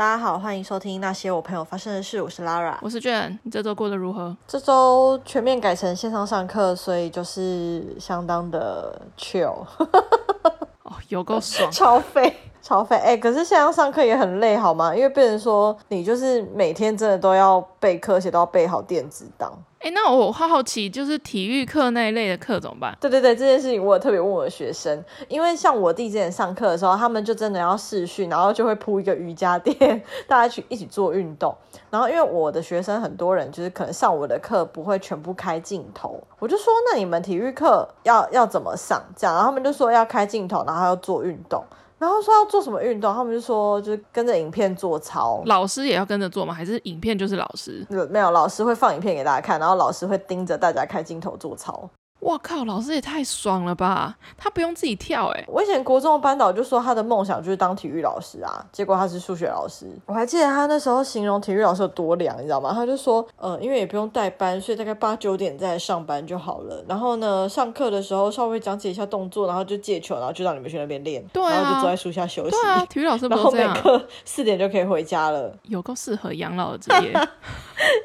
大家好，欢迎收听那些我朋友发生的事。我是 Lara，我是 Jen。你这周过得如何？这周全面改成线上上课，所以就是相当的 chill。哦，有够爽，超废，超费。哎，可是线上上课也很累，好吗？因为变成说你就是每天真的都要备课，而且都要备好电子档。哎，那我好奇，就是体育课那一类的课怎么办？对对对，这件事情我有特别问我的学生，因为像我弟之前上课的时候，他们就真的要试训，然后就会铺一个瑜伽垫，大家去一起做运动。然后因为我的学生很多人就是可能上我的课不会全部开镜头，我就说那你们体育课要要怎么上？这样，然后他们就说要开镜头，然后要做运动。然后说要做什么运动，他们就说就是跟着影片做操。老师也要跟着做吗？还是影片就是老师？没有，老师会放影片给大家看，然后老师会盯着大家开镜头做操。哇靠！老师也太爽了吧！他不用自己跳哎、欸。我以前国中的班导就说他的梦想就是当体育老师啊，结果他是数学老师。我还记得他那时候形容体育老师有多凉，你知道吗？他就说，呃，因为也不用带班，所以大概八九点再来上班就好了。然后呢，上课的时候稍微讲解一下动作，然后就借球，然后就让你们去那边练，对啊、然后就坐在树下休息。对啊，体育老师。然后每课 四点就可以回家了，有够适合养老的职业。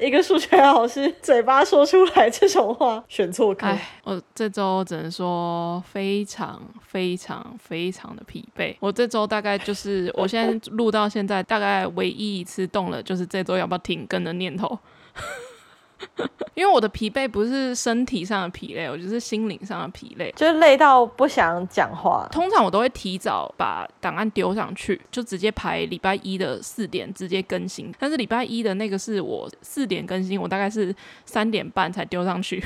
一个数学老师嘴巴说出来这种话，选错课。哎，我这周只能说非常非常非常的疲惫。我这周大概就是我现在录到现在，大概唯一一次动了，就是这周要不要停更的念头。因为我的疲惫不是身体上的疲累，我就是心灵上的疲累，就是累到不想讲话。通常我都会提早把档案丢上去，就直接排礼拜一的四点直接更新。但是礼拜一的那个是我四点更新，我大概是三点半才丢上去。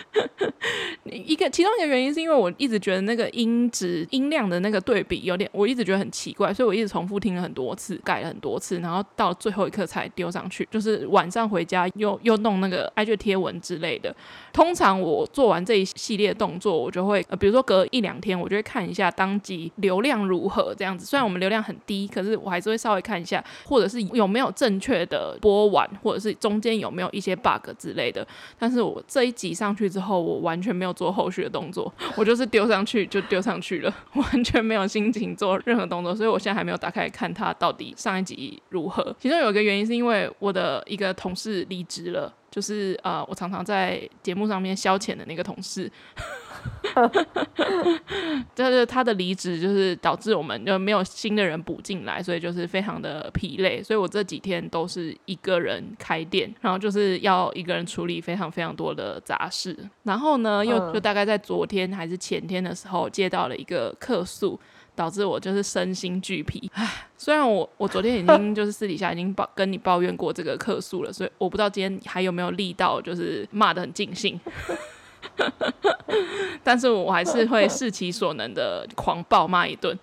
一个其中一个原因是因为我一直觉得那个音质音量的那个对比有点，我一直觉得很奇怪，所以我一直重复听了很多次，改了很多次，然后到最后一刻才丢上去。就是晚上回家又又弄那个 IG 贴文之类的。通常我做完这一系列动作，我就会呃，比如说隔一两天，我就会看一下当集流量如何这样子。虽然我们流量很低，可是我还是会稍微看一下，或者是有没有正确的播完，或者是中间有没有一些 bug 之类的。但是我这一集上去之后，我完全没有做后续的动作，我就是丢上去就丢上去了，完全没有心情做任何动作，所以我现在还没有打开看它到底上一集如何。其中有一个原因是因为我的一个同事离职了。就是呃，我常常在节目上面消遣的那个同事，就是他的离职，就是导致我们就没有新的人补进来，所以就是非常的疲累。所以我这几天都是一个人开店，然后就是要一个人处理非常非常多的杂事。然后呢，又就大概在昨天还是前天的时候接到了一个客诉。导致我就是身心俱疲。唉，虽然我我昨天已经就是私底下已经抱跟你抱怨过这个客诉了，所以我不知道今天还有没有力道，就是骂的很尽兴。但是我还是会视其所能的狂暴骂一顿。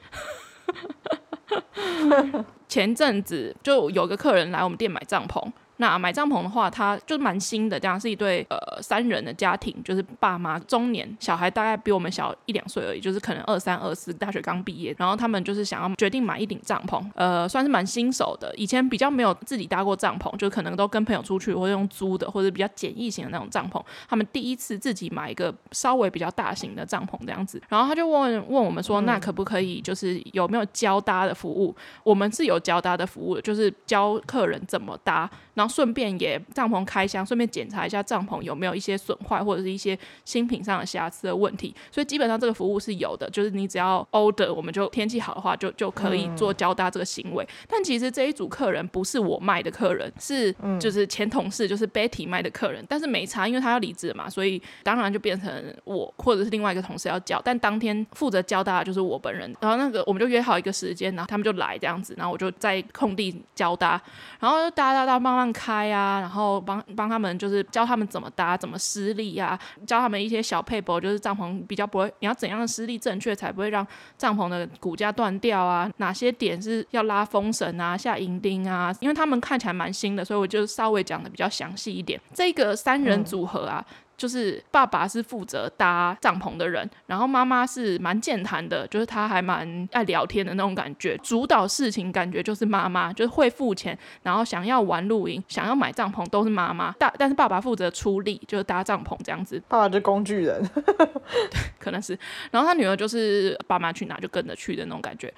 前阵子就有个客人来我们店买帐篷。那买帐篷的话，它就是蛮新的，这样是一对呃三人的家庭，就是爸妈中年，小孩大概比我们小一两岁而已，就是可能二三二四，大学刚毕业，然后他们就是想要决定买一顶帐篷，呃，算是蛮新手的，以前比较没有自己搭过帐篷，就可能都跟朋友出去或者用租的，或者比较简易型的那种帐篷，他们第一次自己买一个稍微比较大型的帐篷这样子，然后他就问问我们说，那可不可以就是有没有教搭的服务？我们是有教搭的服务的，就是教客人怎么搭，然后。顺便也帐篷开箱，顺便检查一下帐篷有没有一些损坏或者是一些新品上的瑕疵的问题。所以基本上这个服务是有的，就是你只要 order，我们就天气好的话就就可以做交搭这个行为。但其实这一组客人不是我卖的客人，是就是前同事就是 Betty 卖的客人。但是没差，因为他要离职嘛，所以当然就变成我或者是另外一个同事要交。但当天负责交搭的就是我本人。然后那个我们就约好一个时间，然后他们就来这样子，然后我就在空地交搭，然后就搭搭搭慢慢。开啊，然后帮帮他们，就是教他们怎么搭，怎么施力啊，教他们一些小撇步，就是帐篷比较不会，你要怎样的施力正确，才不会让帐篷的骨架断掉啊？哪些点是要拉风绳啊、下银钉啊？因为他们看起来蛮新的，所以我就稍微讲的比较详细一点。这个三人组合啊。就是爸爸是负责搭帐篷的人，然后妈妈是蛮健谈的，就是她还蛮爱聊天的那种感觉，主导事情感觉就是妈妈，就是会付钱，然后想要玩露营，想要买帐篷都是妈妈，大但是爸爸负责出力，就是搭帐篷这样子。爸爸就是工具人，对，可能是，然后他女儿就是爸妈去哪就跟着去的那种感觉。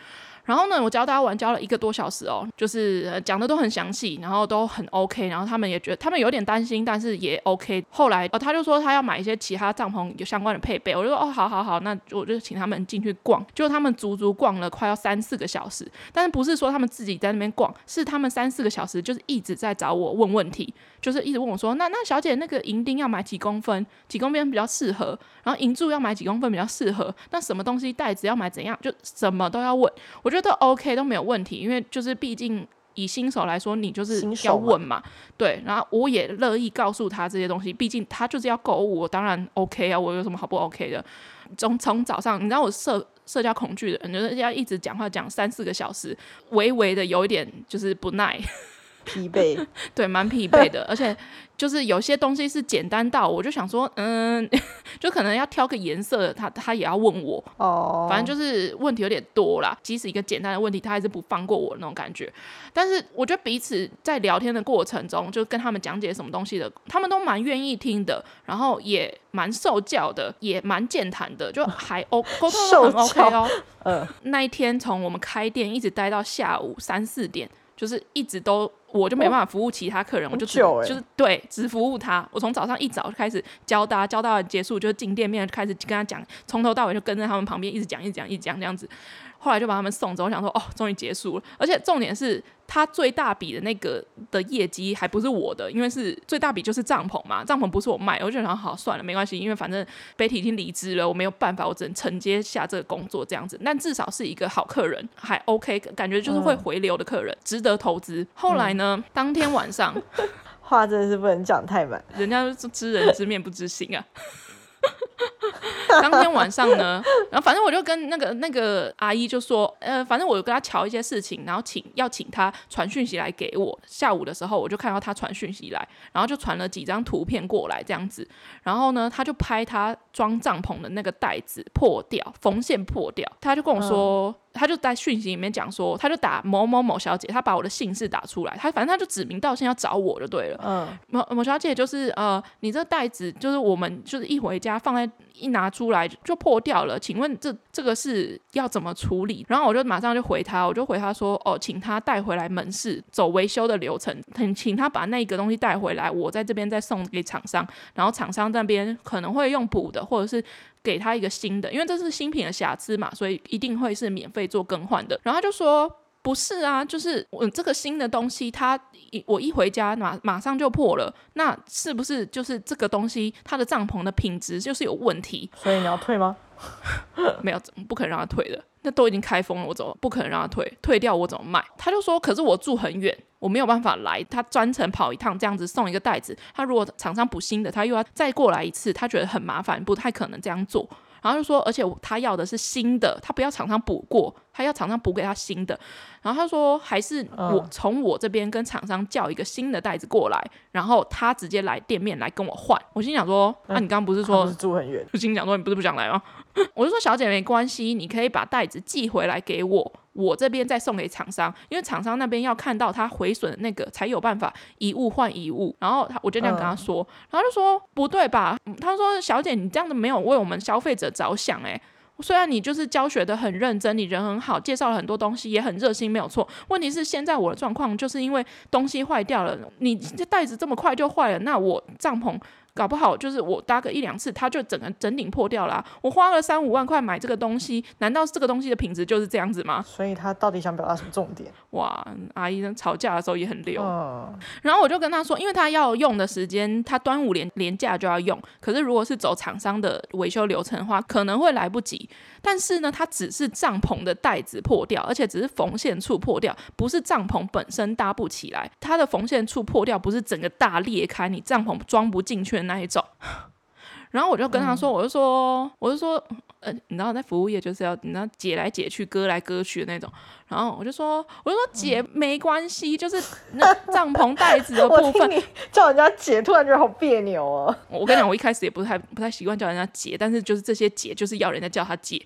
然后呢，我教大家玩教了一个多小时哦，就是讲的都很详细，然后都很 OK，然后他们也觉得他们有点担心，但是也 OK。后来哦，他就说他要买一些其他帐篷有相关的配备，我就说哦，好好好，那我就请他们进去逛。就他们足足逛了快要三四个小时，但是不是说他们自己在那边逛，是他们三四个小时就是一直在找我问问题，就是一直问我说，那那小姐那个银钉要买几公分，几公分比较适合？然后银柱要买几公分比较适合？那什么东西袋子要买怎样？就什么都要问，我觉得都 OK 都没有问题，因为就是毕竟以新手来说，你就是要问，嘛对。然后我也乐意告诉他这些东西，毕竟他就是要购物，我当然 OK 啊，我有什么好不 OK 的？从从早上，你知道我社社交恐惧的人，就是要一直讲话讲三四个小时，微微的有一点就是不耐。疲惫，对，蛮疲惫的，而且就是有些东西是简单到，我就想说，嗯，就可能要挑个颜色，他他也要问我，哦，反正就是问题有点多啦。即使一个简单的问题，他还是不放过我那种感觉。但是我觉得彼此在聊天的过程中，就跟他们讲解什么东西的，他们都蛮愿意听的，然后也蛮受教的，也蛮健谈的，就还 O 沟通很 OK 哦。嗯，那一天从我们开店一直待到下午三四点，就是一直都。我就没办法服务其他客人，哦、我就只、欸、就是对只服务他。我从早上一早就开始教大家，教到结束就进店面开始跟他讲，从头到尾就跟在他们旁边一直讲，一直讲，一直讲这样子。后来就把他们送走，我想说哦，终于结束了。而且重点是他最大笔的那个的业绩还不是我的，因为是最大笔就是帐篷嘛，帐篷不是我卖，我就想好算了，没关系，因为反正 Betty 已经离职了，我没有办法，我只能承接下这个工作这样子。但至少是一个好客人，还 OK，感觉就是会回流的客人，嗯、值得投资。后来呢，嗯、当天晚上 话真的是不能讲太满，人家是知人知面不知心啊。当天晚上呢，然后反正我就跟那个那个阿姨就说，呃，反正我有跟她瞧一些事情，然后请要请她传讯息来给我。下午的时候，我就看到她传讯息来，然后就传了几张图片过来这样子。然后呢，她就拍她装帐篷的那个袋子破掉，缝线破掉，她就跟我说。他就在讯息里面讲说，他就打某某某小姐，他把我的姓氏打出来，他反正他就指名道姓要找我就对了。嗯，某某小姐就是呃，你这袋子就是我们就是一回家放在一拿出来就破掉了，请问这这个是要怎么处理？然后我就马上就回他，我就回他说哦，请他带回来门市走维修的流程，请请他把那个东西带回来，我在这边再送给厂商，然后厂商那边可能会用补的，或者是。给他一个新的，因为这是新品的瑕疵嘛，所以一定会是免费做更换的。然后就说不是啊，就是我这个新的东西，它一我一回家马马上就破了，那是不是就是这个东西它的帐篷的品质就是有问题？所以你要退吗？没有，不可能让他退的。那都已经开封了，我怎么不可能让他退？退掉我怎么卖？他就说，可是我住很远，我没有办法来。他专程跑一趟，这样子送一个袋子。他如果厂商补新的，他又要再过来一次，他觉得很麻烦，不太可能这样做。然后就说，而且他要的是新的，他不要厂商补过，他要厂商补给他新的。然后他说，还是我从我这边跟厂商叫一个新的袋子过来，然后他直接来店面来跟我换。我心想说，那、啊、你刚刚不是说不是住很远？我心想说，你不是不想来吗？我就说小姐没关系，你可以把袋子寄回来给我，我这边再送给厂商，因为厂商那边要看到他毁损的那个才有办法一物换一物。然后他我就这样跟他说，嗯、然后就说不对吧？他说小姐你这样子没有为我们消费者着想哎。虽然你就是教学的很认真，你人很好，介绍了很多东西也很热心，没有错。问题是现在我的状况就是因为东西坏掉了，你这袋子这么快就坏了，那我帐篷。搞不好就是我搭个一两次，它就整个整顶破掉了啊。我花了三五万块买这个东西，难道这个东西的品质就是这样子吗？所以他到底想表达什么重点？哇，阿姨吵架的时候也很溜。嗯。然后我就跟他说，因为他要用的时间，他端午连连假就要用。可是如果是走厂商的维修流程的话，可能会来不及。但是呢，它只是帐篷的袋子破掉，而且只是缝线处破掉，不是帐篷本身搭不起来。它的缝线处破掉，不是整个大裂开，你帐篷装不进去的那一种。然后我就跟他说，我就说，我就说，呃，你知道在服务业就是要你知道解来解去，割来割去的那种。然后我就说，我就说解没关系，就是 那帐篷袋子的部分。你叫人家姐，突然觉得好别扭哦。我跟你讲，我一开始也不太不太习惯叫人家姐，但是就是这些姐就是要人家叫他解。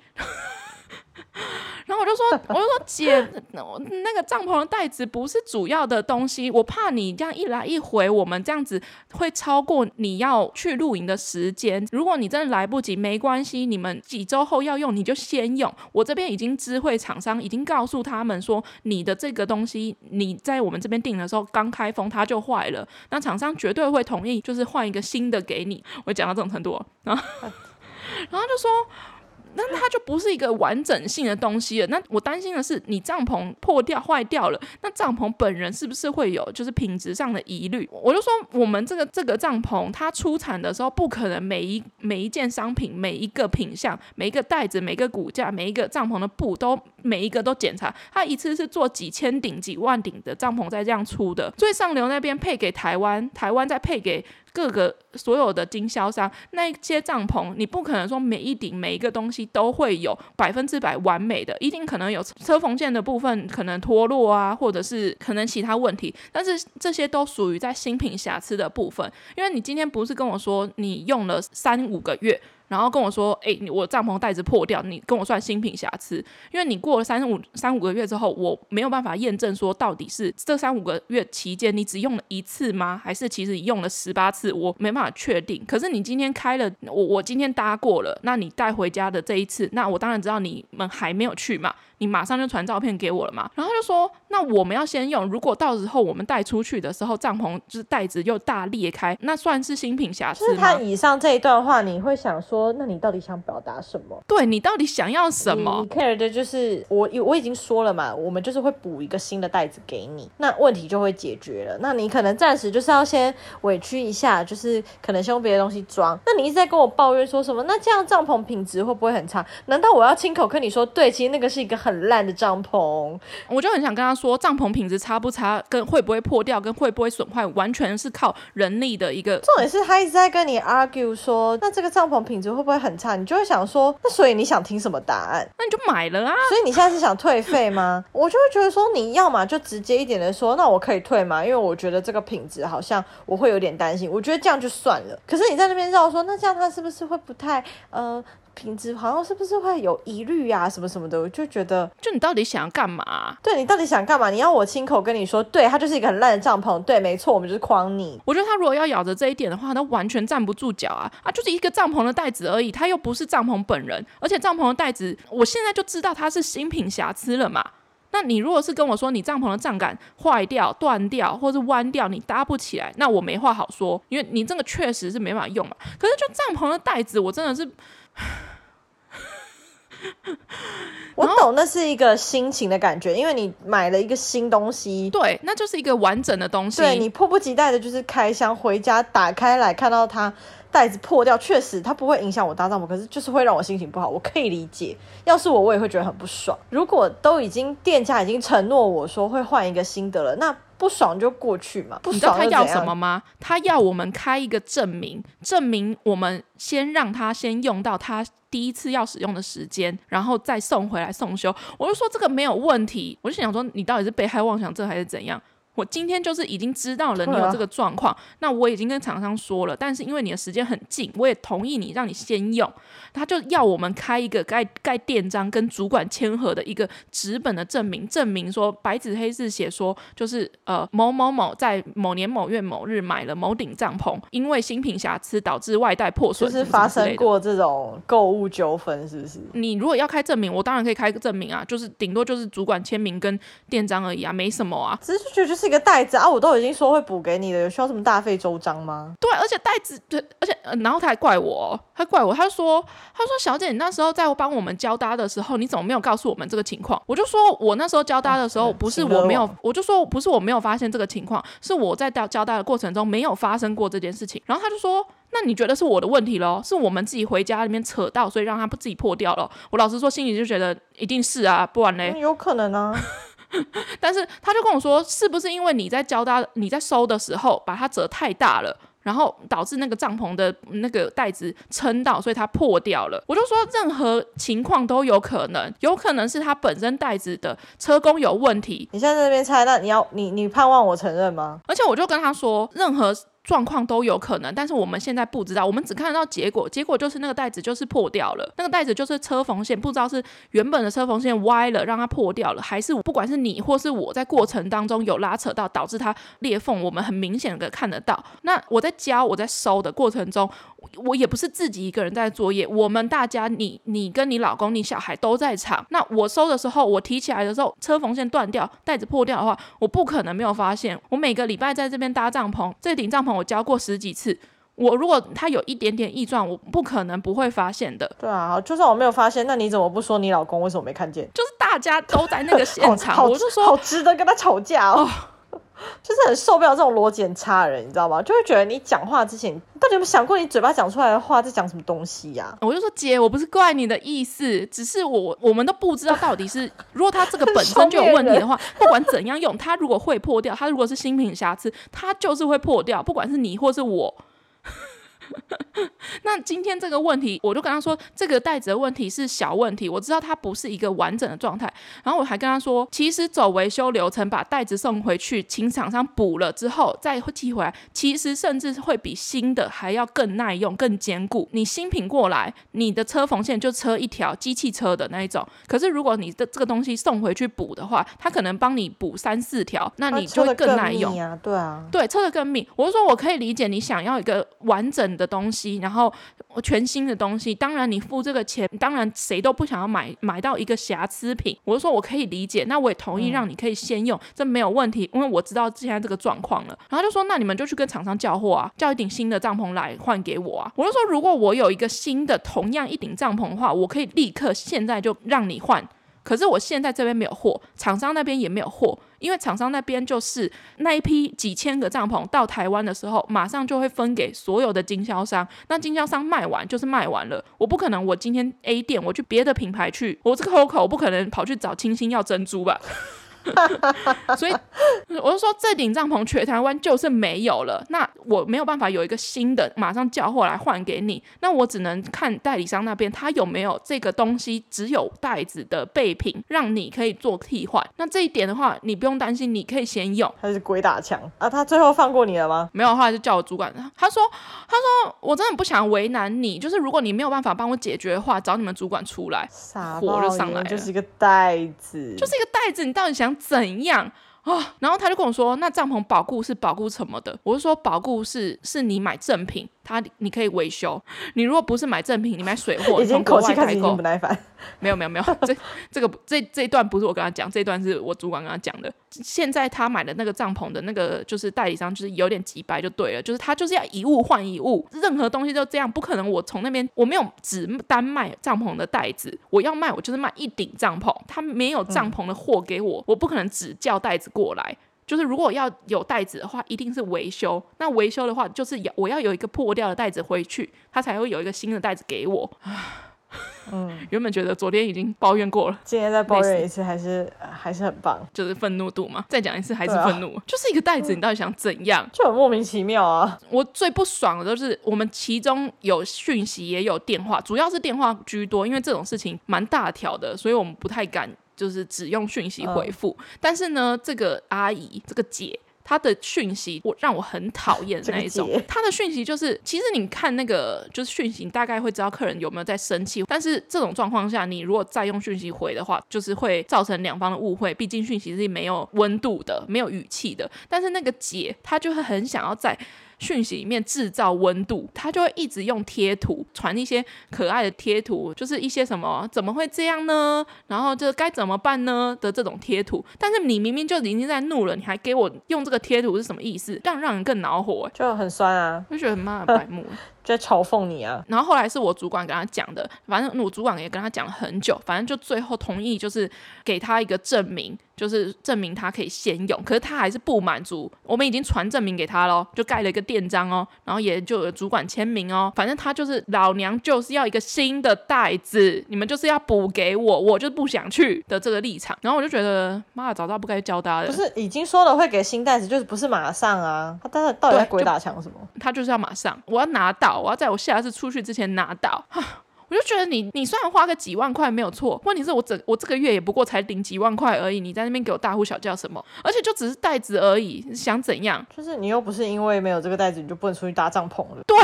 然后我就说，我就说姐，那个帐篷的袋子不是主要的东西，我怕你这样一来一回，我们这样子会超过你要去露营的时间。如果你真的来不及，没关系，你们几周后要用你就先用。我这边已经知会厂商，已经告诉他们说，你的这个东西你在我们这边订的时候刚开封它就坏了，那厂商绝对会同意，就是换一个新的给你。我讲到这种程度，然后 然后就说。那它就不是一个完整性的东西了。那我担心的是，你帐篷破掉、坏掉了，那帐篷本人是不是会有就是品质上的疑虑？我就说，我们这个这个帐篷，它出产的时候不可能每一每一件商品、每一个品相、每一个袋子、每个骨架、每一个帐篷的布都每一个都检查。它一次是做几千顶、几万顶的帐篷再这样出的，最上流那边配给台湾，台湾再配给。各个所有的经销商，那些帐篷，你不可能说每一顶每一个东西都会有百分之百完美的，一定可能有车缝线的部分可能脱落啊，或者是可能其他问题，但是这些都属于在新品瑕疵的部分，因为你今天不是跟我说你用了三五个月。然后跟我说：“哎，我帐篷袋子破掉，你跟我算新品瑕疵，因为你过了三五三五个月之后，我没有办法验证说到底是这三五个月期间你只用了一次吗？还是其实你用了十八次？我没办法确定。可是你今天开了，我我今天搭过了，那你带回家的这一次，那我当然知道你们还没有去嘛。”你马上就传照片给我了嘛？然后他就说，那我们要先用。如果到时候我们带出去的时候，帐篷就是袋子又大裂开，那算是新品瑕疵吗？就是他以上这一段话，你会想说，那你到底想表达什么？对，你到底想要什么？你 care 的就是我，我已经说了嘛，我们就是会补一个新的袋子给你，那问题就会解决了。那你可能暂时就是要先委屈一下，就是可能先用别的东西装。那你一直在跟我抱怨说什么？那这样帐篷品质会不会很差？难道我要亲口跟你说，对，其实那个是一个很。很烂的帐篷，我就很想跟他说，帐篷品质差不差，跟会不会破掉，跟会不会损坏，完全是靠人力的一个。重点是他一直在跟你 argue 说，那这个帐篷品质会不会很差？你就会想说，那所以你想听什么答案？那你就买了啊！所以你现在是想退费吗？我就会觉得说，你要嘛就直接一点的说，那我可以退吗？因为我觉得这个品质好像我会有点担心。我觉得这样就算了。可是你在那边绕说，那这样他是不是会不太呃？品质好像是不是会有疑虑啊？什么什么的，我就觉得，就你到底想要干嘛？对，你到底想干嘛？你要我亲口跟你说，对，它就是一个很烂的帐篷，对，没错，我们就是诓你。我觉得他如果要咬着这一点的话，他完全站不住脚啊！啊，就是一个帐篷的袋子而已，他又不是帐篷本人，而且帐篷的袋子，我现在就知道它是新品瑕疵了嘛。那你如果是跟我说你帐篷的帐杆坏掉、断掉，或是弯掉，你搭不起来，那我没话好说，因为你这个确实是没法用嘛。可是就帐篷的袋子，我真的是。我懂，那是一个心情的感觉，因为你买了一个新东西，对，那就是一个完整的东西，对，你迫不及待的就是开箱回家，打开来看到它袋子破掉，确实它不会影响我搭帐篷，可是就是会让我心情不好，我可以理解。要是我，我也会觉得很不爽。如果都已经店家已经承诺我说会换一个新的了，那不爽就过去嘛。不爽，你知道他要什么吗？他要我们开一个证明，证明我们先让他先用到他。第一次要使用的时间，然后再送回来送修，我就说这个没有问题。我就想说，你到底是被害妄想症还是怎样？我今天就是已经知道了你有这个状况，那我已经跟厂商说了，但是因为你的时间很近，我也同意你让你先用，他就要我们开一个盖盖店章跟主管签合的一个纸本的证明，证明说白纸黑字写说就是呃某某某在某年某月某日买了某顶帐篷，因为新品瑕疵导致外带破损，就是发生过这种购物纠纷，是不是？你如果要开证明，我当然可以开个证明啊，就是顶多就是主管签名跟店章而已啊，没什么啊，只是觉得就是。这个袋子啊，我都已经说会补给你了，有需要这么大费周章吗？对，而且袋子，对，而且、呃、然后他还怪我，他怪我，他说，他说小姐，你那时候在帮我们交搭的时候，你怎么没有告诉我们这个情况？我就说我那时候交搭的时候，不是我没有，我就说不是我没有发现这个情况，是我在交交搭的过程中没有发生过这件事情。然后他就说，那你觉得是我的问题咯？是我们自己回家里面扯到，所以让他不自己破掉了。我老实说，心里就觉得一定是啊，不然嘞，嗯、有可能啊。但是他就跟我说，是不是因为你在交搭、你在收的时候把它折太大了，然后导致那个帐篷的那个袋子撑到，所以它破掉了？我就说，任何情况都有可能，有可能是它本身袋子的车工有问题。你现在在那边猜，那你要你你盼望我承认吗？而且我就跟他说，任何。状况都有可能，但是我们现在不知道，我们只看得到结果，结果就是那个袋子就是破掉了，那个袋子就是车缝线，不知道是原本的车缝线歪了让它破掉了，还是不管是你或是我在过程当中有拉扯到导致它裂缝，我们很明显的看得到。那我在教我在收的过程中，我也不是自己一个人在作业，我们大家你你跟你老公你小孩都在场。那我收的时候，我提起来的时候，车缝线断掉，袋子破掉的话，我不可能没有发现。我每个礼拜在这边搭帐篷，这顶帐篷我教过十几次。我如果他有一点点异状，我不可能不会发现的。对啊，就算我没有发现，那你怎么不说你老公为什么没看见？就是大家都在那个现场，我就说好值得跟他吵架哦。哦就是很受不了这种逻辑很差的人，你知道吗？就会觉得你讲话之前，你到底有没有想过你嘴巴讲出来的话在讲什么东西呀、啊？我就说姐，我不是怪你的意思，只是我我们都不知道到底是，如果他这个本身就有问题的话，不管怎样用，它如果会破掉，它如果是新品瑕疵，它就是会破掉，不管是你或是我。那今天这个问题，我就跟他说，这个袋子的问题是小问题，我知道它不是一个完整的状态。然后我还跟他说，其实走维修流程，把袋子送回去，请厂商补了之后再寄回来，其实甚至会比新的还要更耐用、更坚固。你新品过来，你的车缝线就车一条机器车的那一种，可是如果你的这个东西送回去补的话，他可能帮你补三四条，那你就会更耐用啊。对啊，对，车的更密。我是说我可以理解你想要一个完整的东西，然后全新的东西，当然你付这个钱，当然谁都不想要买买到一个瑕疵品。我就说我可以理解，那我也同意让你可以先用，嗯、这没有问题，因为我知道现在这个状况了。然后就说那你们就去跟厂商叫货啊，叫一顶新的帐篷来换给我啊。我就说如果我有一个新的同样一顶帐篷的话，我可以立刻现在就让你换。可是我现在这边没有货，厂商那边也没有货，因为厂商那边就是那一批几千个帐篷到台湾的时候，马上就会分给所有的经销商。那经销商卖完就是卖完了，我不可能我今天 A 店我去别的品牌去，我这个 COCO 我不可能跑去找清新要珍珠吧。所以我就说，这顶帐篷全台湾就是没有了，那我没有办法有一个新的马上叫货来换给你，那我只能看代理商那边他有没有这个东西，只有袋子的备品，让你可以做替换。那这一点的话，你不用担心，你可以先用。他是鬼打墙啊！他最后放过你了吗？没有，后来就叫我主管，他说，他说我真的不想为难你，就是如果你没有办法帮我解决的话，找你们主管出来，火就上来了，就是一个袋子，就是一个袋子，你到底想？怎样啊、哦？然后他就跟我说：“那帐篷保固是保固什么的？”我就说：“保固是是你买正品。”他你可以维修，你如果不是买正品，你买水货，从国外代购。没有没有没有，这这个这这一段不是我跟他讲，这一段是我主管跟他讲的。现在他买的那个帐篷的那个就是代理商，就是有点急掰就对了，就是他就是要一物换一物，任何东西都这样，不可能我从那边我没有只单卖帐篷的袋子，我要卖我就是卖一顶帐篷，他没有帐篷的货给我，我不可能只叫袋子过来。就是如果要有袋子的话，一定是维修。那维修的话，就是要我要有一个破掉的袋子回去，他才会有一个新的袋子给我。嗯，原本觉得昨天已经抱怨过了，今天再抱怨一次，还是还是很棒。就是愤怒度嘛，再讲一次还是愤怒，啊、就是一个袋子，你到底想怎样？就很莫名其妙啊！我最不爽的就是我们其中有讯息也有电话，主要是电话居多，因为这种事情蛮大条的，所以我们不太敢。就是只用讯息回复，嗯、但是呢，这个阿姨，这个姐，她的讯息我让我很讨厌 的那一种。他的讯息就是，其实你看那个就是讯息，大概会知道客人有没有在生气。但是这种状况下，你如果再用讯息回的话，就是会造成两方的误会。毕竟讯息是没有温度的，没有语气的。但是那个姐，她就会很想要在。讯息里面制造温度，他就会一直用贴图传一些可爱的贴图，就是一些什么怎么会这样呢？然后就该怎么办呢的这种贴图。但是你明明就已经在怒了，你还给我用这个贴图是什么意思？让让人更恼火，就很酸啊，就觉得很妈的白目。就在嘲讽你啊！然后后来是我主管跟他讲的，反正我主管也跟他讲了很久，反正就最后同意，就是给他一个证明，就是证明他可以先用。可是他还是不满足，我们已经传证明给他喽，就盖了一个店章哦，然后也就有主管签名哦。反正他就是老娘就是要一个新的袋子，你们就是要补给我，我就不想去的这个立场。然后我就觉得，妈的，早知道不该教他的。不是已经说了会给新袋子，就是不是马上啊？他到底到底在鬼打墙什么？他就是要马上，我要拿到。我要在我下次出去之前拿到，我 我就觉得你你虽然花个几万块没有错，问题是我整我这个月也不过才领几万块而已，你在那边给我大呼小叫什么？而且就只是袋子而已，想怎样？就是你又不是因为没有这个袋子你就不能出去搭帐篷了。对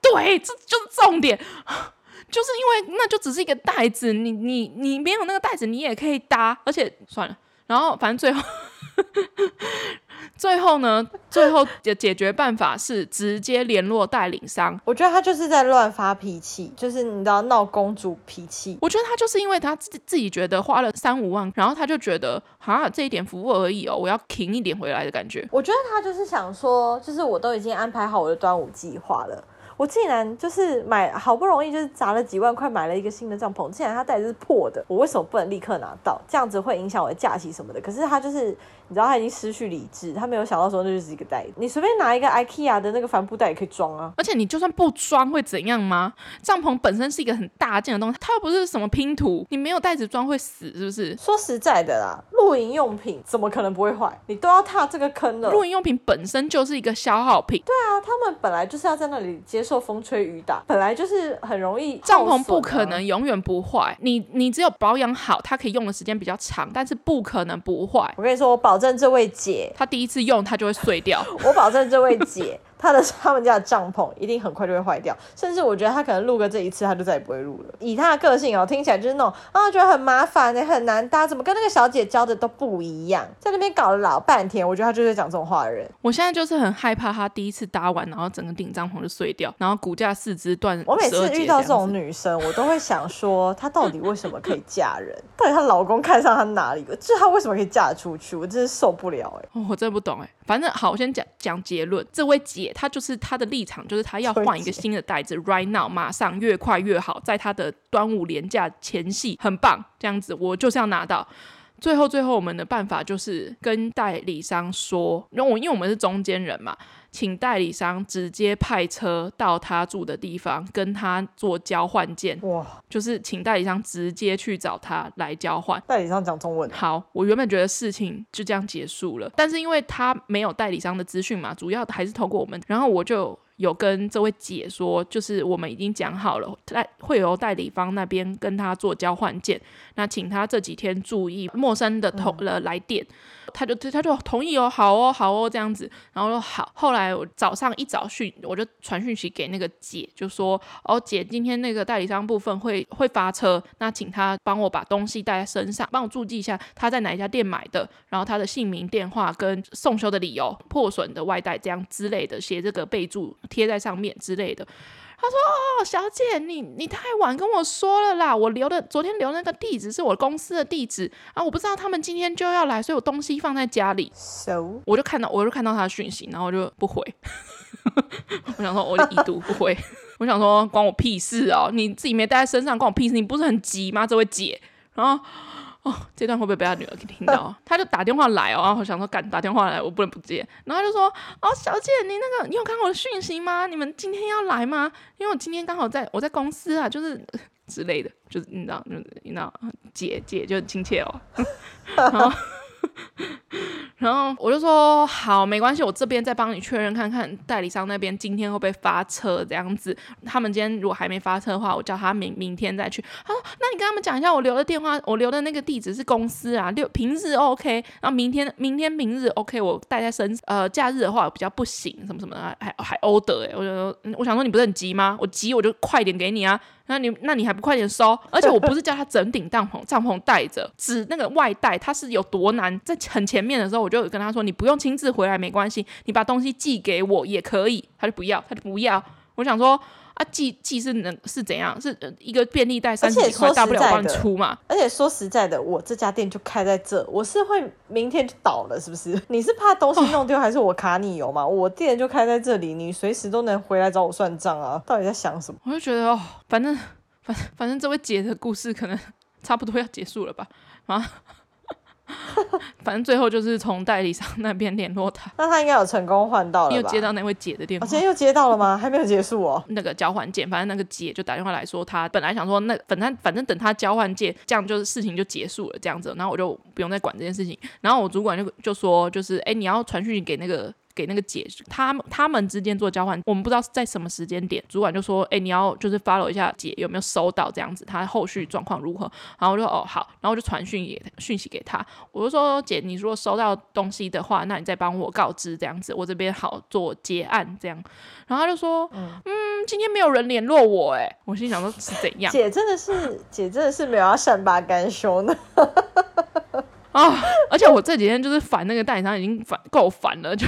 对，这就是重点，就是因为那就只是一个袋子，你你你没有那个袋子你也可以搭，而且算了，然后反正最后。最后呢，最后的解决办法是直接联络代理商。我觉得他就是在乱发脾气，就是你知道闹公主脾气。我觉得他就是因为他自自己觉得花了三五万，然后他就觉得好像这一点服务而已哦，我要停一点回来的感觉。我觉得他就是想说，就是我都已经安排好我的端午计划了。我竟然就是买好不容易就是砸了几万块买了一个新的帐篷，竟然它袋子是破的，我为什么不能立刻拿到？这样子会影响我的假期什么的。可是他就是。你知道他已经失去理智，他没有想到说那就是一个袋子，你随便拿一个 IKEA 的那个帆布袋也可以装啊。而且你就算不装会怎样吗？帐篷本身是一个很大件的东西，它又不是什么拼图，你没有袋子装会死是不是？说实在的啦，露营用品怎么可能不会坏？你都要踏这个坑了。露营用品本身就是一个消耗品。对啊，他们本来就是要在那里接受风吹雨打，本来就是很容易。帐篷不可能永远不坏，你你只有保养好，它可以用的时间比较长，但是不可能不坏。我跟你说，我保证这位姐。她第一次用，她就会碎掉。我保证，这位姐。他的他们家的帐篷一定很快就会坏掉，甚至我觉得他可能录个这一次，他就再也不会录了。以他的个性哦，听起来就是那种啊，觉得很麻烦呢，很难搭，怎么跟那个小姐教的都不一样，在那边搞了老半天。我觉得他就是讲这种话的人。我现在就是很害怕他第一次搭完，然后整个顶帐篷就碎掉，然后骨架四肢断。我每次遇到这种女生，我都会想说，她到底为什么可以嫁人？到 底她老公看上她哪里？就是她为什么可以嫁出去？我真是受不了哎、哦！我真的不懂哎。反正好，我先讲讲结论。这位姐她就是她的立场，就是她要换一个新的袋子，right now，马上越快越好，在她的端午连假前夕，很棒，这样子我就是要拿到。最后，最后我们的办法就是跟代理商说，因为我因为我们是中间人嘛。请代理商直接派车到他住的地方，跟他做交换件。哇，就是请代理商直接去找他来交换。代理商讲中文。好，我原本觉得事情就这样结束了，但是因为他没有代理商的资讯嘛，主要还是透过我们，然后我就。有跟这位姐说，就是我们已经讲好了，代会由代理方那边跟他做交换件，那请他这几天注意陌生的同了来电，他就他就同意哦，好哦，好哦这样子，然后说好。后来我早上一早讯，我就传讯息给那个姐，就说哦姐，今天那个代理商部分会会发车，那请他帮我把东西带在身上，帮我注记一下他在哪一家店买的，然后他的姓名、电话跟送修的理由、破损的外带这样之类的，写这个备注。贴在上面之类的，他说：“哦，小姐，你你太晚跟我说了啦，我留的昨天留那个地址是我公司的地址啊，我不知道他们今天就要来，所以我东西放在家里。So? 我就看到我就看到他的讯息，然后我就不回。我想说，我就已读不回。我想说，关我屁事哦，你自己没带在身上，关我屁事。你不是很急吗？这位姐，然后。”哦，这段会不会被他女儿给听到？他就打电话来哦，然后我想说，敢打电话来，我不能不接。然后他就说：“哦，小姐，你那个，你有看我的讯息吗？你们今天要来吗？因为我今天刚好在我在公司啊，就是 之类的，就是你知道，就是你知道，姐姐就很亲切哦。然后。然后我就说好，没关系，我这边再帮你确认看看代理商那边今天会不会发车这样子。他们今天如果还没发车的话，我叫他明明天再去。他说，那你跟他们讲一下，我留的电话，我留的那个地址是公司啊，六平日 OK，然后明天明天平日 OK，我带在身，呃，假日的话比较不行，什么什么的，还还 order 哎，我就，我想说你不是很急吗？我急我就快点给你啊。那你那你还不快点收？而且我不是叫他整顶帐篷帐篷带着，只那个外带，他是有多难？在很前面的时候，我就跟他说：“你不用亲自回来，没关系，你把东西寄给我也可以。”他就不要，他就不要。我想说。啊，寄寄是能是怎样？是一个便利袋三十几块，大不了帮你出嘛。而且说实在的，我这家店就开在这，我是会明天就倒了，是不是？你是怕东西弄丢，还是我卡你油嘛？哦、我店就开在这里，你随时都能回来找我算账啊！到底在想什么？我就觉得哦，反正反正反正这位姐的故事可能 差不多要结束了吧？啊。反正最后就是从代理商那边联络他，那他应该有成功换到了吧？你有接到那位姐的电话？我今天又接到了吗？还没有结束哦。那个交换件，反正那个姐就打电话来说，他本来想说那反正反正等他交换件，这样就是事情就结束了这样子，然后我就不用再管这件事情。然后我主管就就说，就是哎，你要传讯给那个给那个姐，他们他们之间做交换，我们不知道在什么时间点，主管就说，哎，你要就是 follow 一下姐有没有收到这样子，他后续状况如何？然后我就说哦好，然后我就传讯给讯息给他，我就说姐，你如果收到东西的话，那你再帮我告知这样子，我这边好做结案这样。然后他就说，嗯，嗯，今天没有人联络我，哎，我心想说是怎样？姐真的是姐真的是没有要善罢甘休呢。啊、哦！而且我这几天就是烦那个代理商，已经烦够烦了，就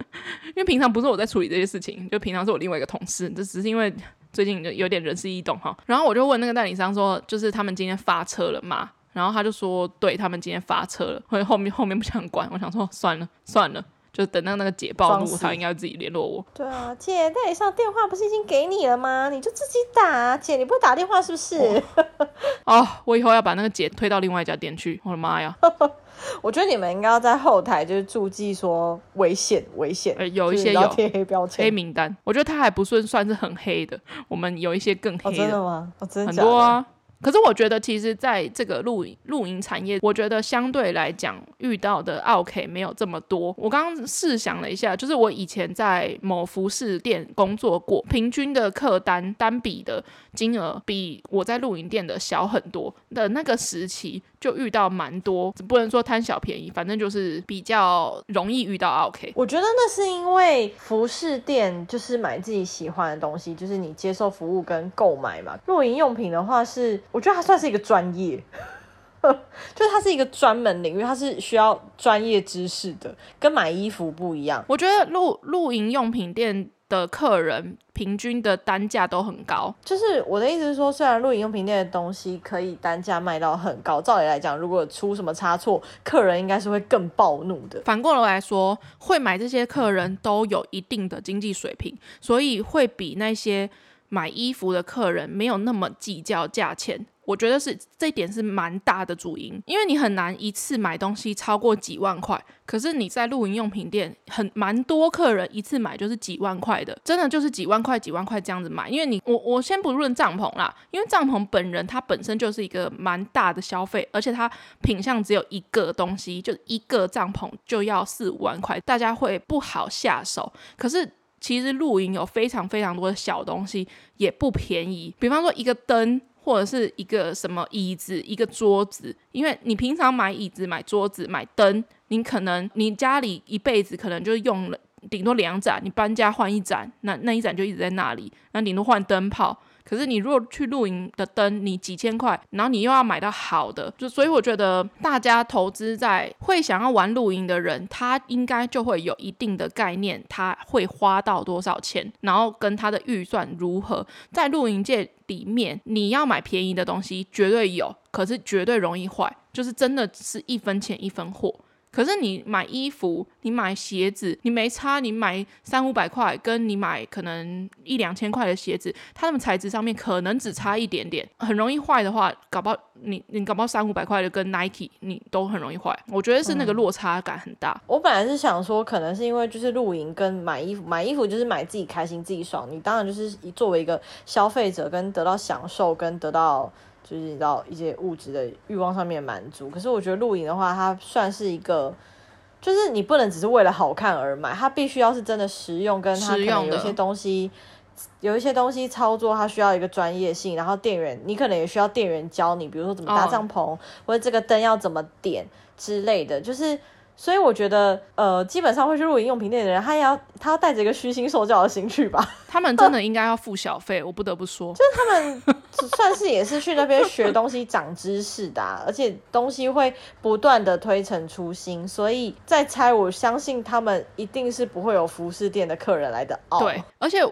因为平常不是我在处理这些事情，就平常是我另外一个同事，这只是因为最近就有点人事异动哈。然后我就问那个代理商说，就是他们今天发车了吗？然后他就说，对，他们今天发车了，所 以后面后面不想管，我想说算了算了。就等到那个姐暴露，他应该自己联络我。对啊，姐，代理商电话不是已经给你了吗？你就自己打，姐，你不会打电话是不是？哦，我以后要把那个姐推到另外一家店去。我的妈呀！我觉得你们应该要在后台就是注记说危险，危险。呃，有一些有贴黑标签、黑名单。我觉得他还不算算是很黑的，我们有一些更黑的。哦、真的吗？哦、真的很多啊。可是我觉得，其实在这个露营露营产业，我觉得相对来讲遇到的 OK 没有这么多。我刚刚试想了一下，就是我以前在某服饰店工作过，平均的客单单笔的金额比我在露营店的小很多的那个时期，就遇到蛮多，不能说贪小便宜，反正就是比较容易遇到 OK。我觉得那是因为服饰店就是买自己喜欢的东西，就是你接受服务跟购买嘛。露营用品的话是。我觉得它算是一个专业，就是它是一个专门领域，它是需要专业知识的，跟买衣服不一样。我觉得露露营用品店的客人平均的单价都很高。就是我的意思是说，虽然露营用品店的东西可以单价卖到很高，照理来讲，如果出什么差错，客人应该是会更暴怒的。反过来说，会买这些客人都有一定的经济水平，所以会比那些。买衣服的客人没有那么计较价钱，我觉得是这一点是蛮大的主因，因为你很难一次买东西超过几万块，可是你在露营用品店很蛮多客人一次买就是几万块的，真的就是几万块几万块这样子买，因为你我我先不论帐篷啦，因为帐篷本人它本身就是一个蛮大的消费，而且它品相只有一个东西，就一个帐篷就要四五万块，大家会不好下手，可是。其实露营有非常非常多的小东西，也不便宜。比方说一个灯，或者是一个什么椅子、一个桌子。因为你平常买椅子、买桌子、买灯，你可能你家里一辈子可能就用了顶多两盏，你搬家换一盏，那那一盏就一直在那里，那顶多换灯泡。可是你如果去露营的灯，你几千块，然后你又要买到好的，就所以我觉得大家投资在会想要玩露营的人，他应该就会有一定的概念，他会花到多少钱，然后跟他的预算如何。在露营界里面，你要买便宜的东西绝对有，可是绝对容易坏，就是真的是一分钱一分货。可是你买衣服，你买鞋子，你没差。你买三五百块，跟你买可能一两千块的鞋子，它们材质上面可能只差一点点，很容易坏的话，搞不好你你搞不好三五百块的跟 Nike 你都很容易坏。我觉得是那个落差感很大。我本来是想说，可能是因为就是露营跟买衣服，买衣服就是买自己开心自己爽，你当然就是作为一个消费者跟得到享受跟得到。就是你知道一些物质的欲望上面满足，可是我觉得露营的话，它算是一个，就是你不能只是为了好看而买，它必须要是真的实用，跟它可能有一些东西，有一些东西操作它需要一个专业性，然后店员你可能也需要店员教你，比如说怎么搭帐篷，哦、或者这个灯要怎么点之类的，就是。所以我觉得，呃，基本上会去露营用品店的人，他也要他要带着一个虚心受教的心去吧。他们真的应该要付小费，我不得不说，就是他们算是也是去那边学东西、长知识的啊，而且东西会不断的推陈出新。所以在猜，我相信他们一定是不会有服饰店的客人来的哦。对，而且。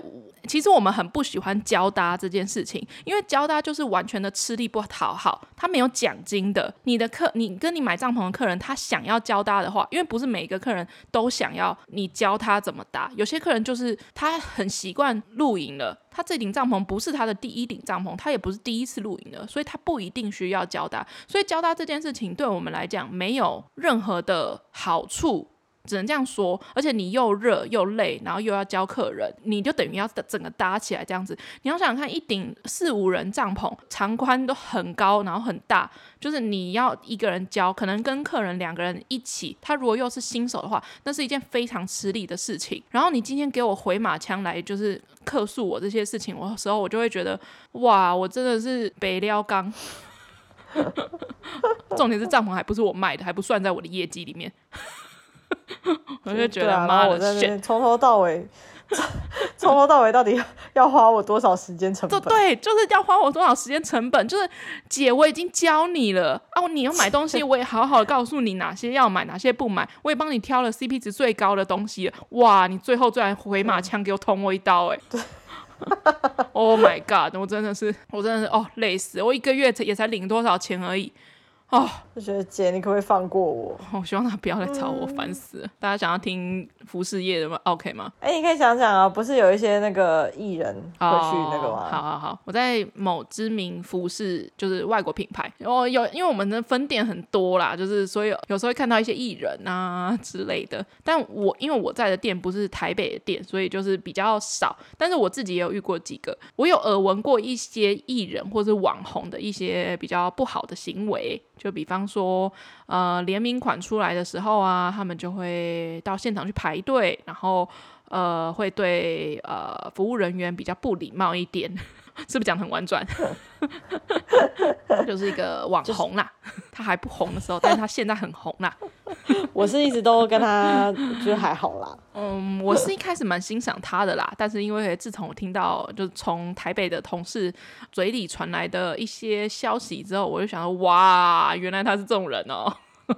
其实我们很不喜欢交搭这件事情，因为交搭就是完全的吃力不讨好，他没有奖金的。你的客，你跟你买帐篷的客人，他想要交搭的话，因为不是每一个客人都想要你教他怎么搭，有些客人就是他很习惯露营了，他这顶帐篷不是他的第一顶帐篷，他也不是第一次露营了，所以他不一定需要交搭。所以交搭这件事情对我们来讲没有任何的好处。只能这样说。而且你又热又累，然后又要教客人，你就等于要整个搭起来这样子。你要想想看，一顶四五人帐篷，长宽都很高，然后很大，就是你要一个人教，可能跟客人两个人一起。他如果又是新手的话，那是一件非常吃力的事情。然后你今天给我回马枪来，就是客诉我这些事情，我时候我就会觉得，哇，我真的是北撩刚。重点是帐篷还不是我卖的，还不算在我的业绩里面。我就觉得妈的，选从头到尾，从头到尾到底要花我多少时间成本？对，就是要花我多少时间成本？就是姐，我已经教你了啊！你要买东西，我也好好的告诉你哪些要买，哪些不买，我也帮你挑了 CP 值最高的东西了。哇，你最后居然回马枪给我捅我一刀，欸，哎！Oh my god！我真的是，我真的是哦，累死！我一个月也才领多少钱而已。哦，就觉得姐，你可不可以放过我？我希望他不要来找我，烦、嗯、死了！大家想要听服饰业的吗？OK 吗？哎、欸，你可以想想啊，不是有一些那个艺人会去那个吗？好好好，我在某知名服饰就是外国品牌，哦，有，因为我们的分店很多啦，就是所以有时候会看到一些艺人啊之类的。但我因为我在的店不是台北的店，所以就是比较少。但是我自己也有遇过几个，我有耳闻过一些艺人或是网红的一些比较不好的行为。就比方说，呃，联名款出来的时候啊，他们就会到现场去排队，然后呃，会对呃服务人员比较不礼貌一点。是不是讲很婉转？就是一个网红啦，就是、他还不红的时候，但是他现在很红啦。我是一直都跟他就还好啦。嗯，我是一开始蛮欣赏他的啦，但是因为自从我听到就是从台北的同事嘴里传来的一些消息之后，我就想说，哇，原来他是这种人哦。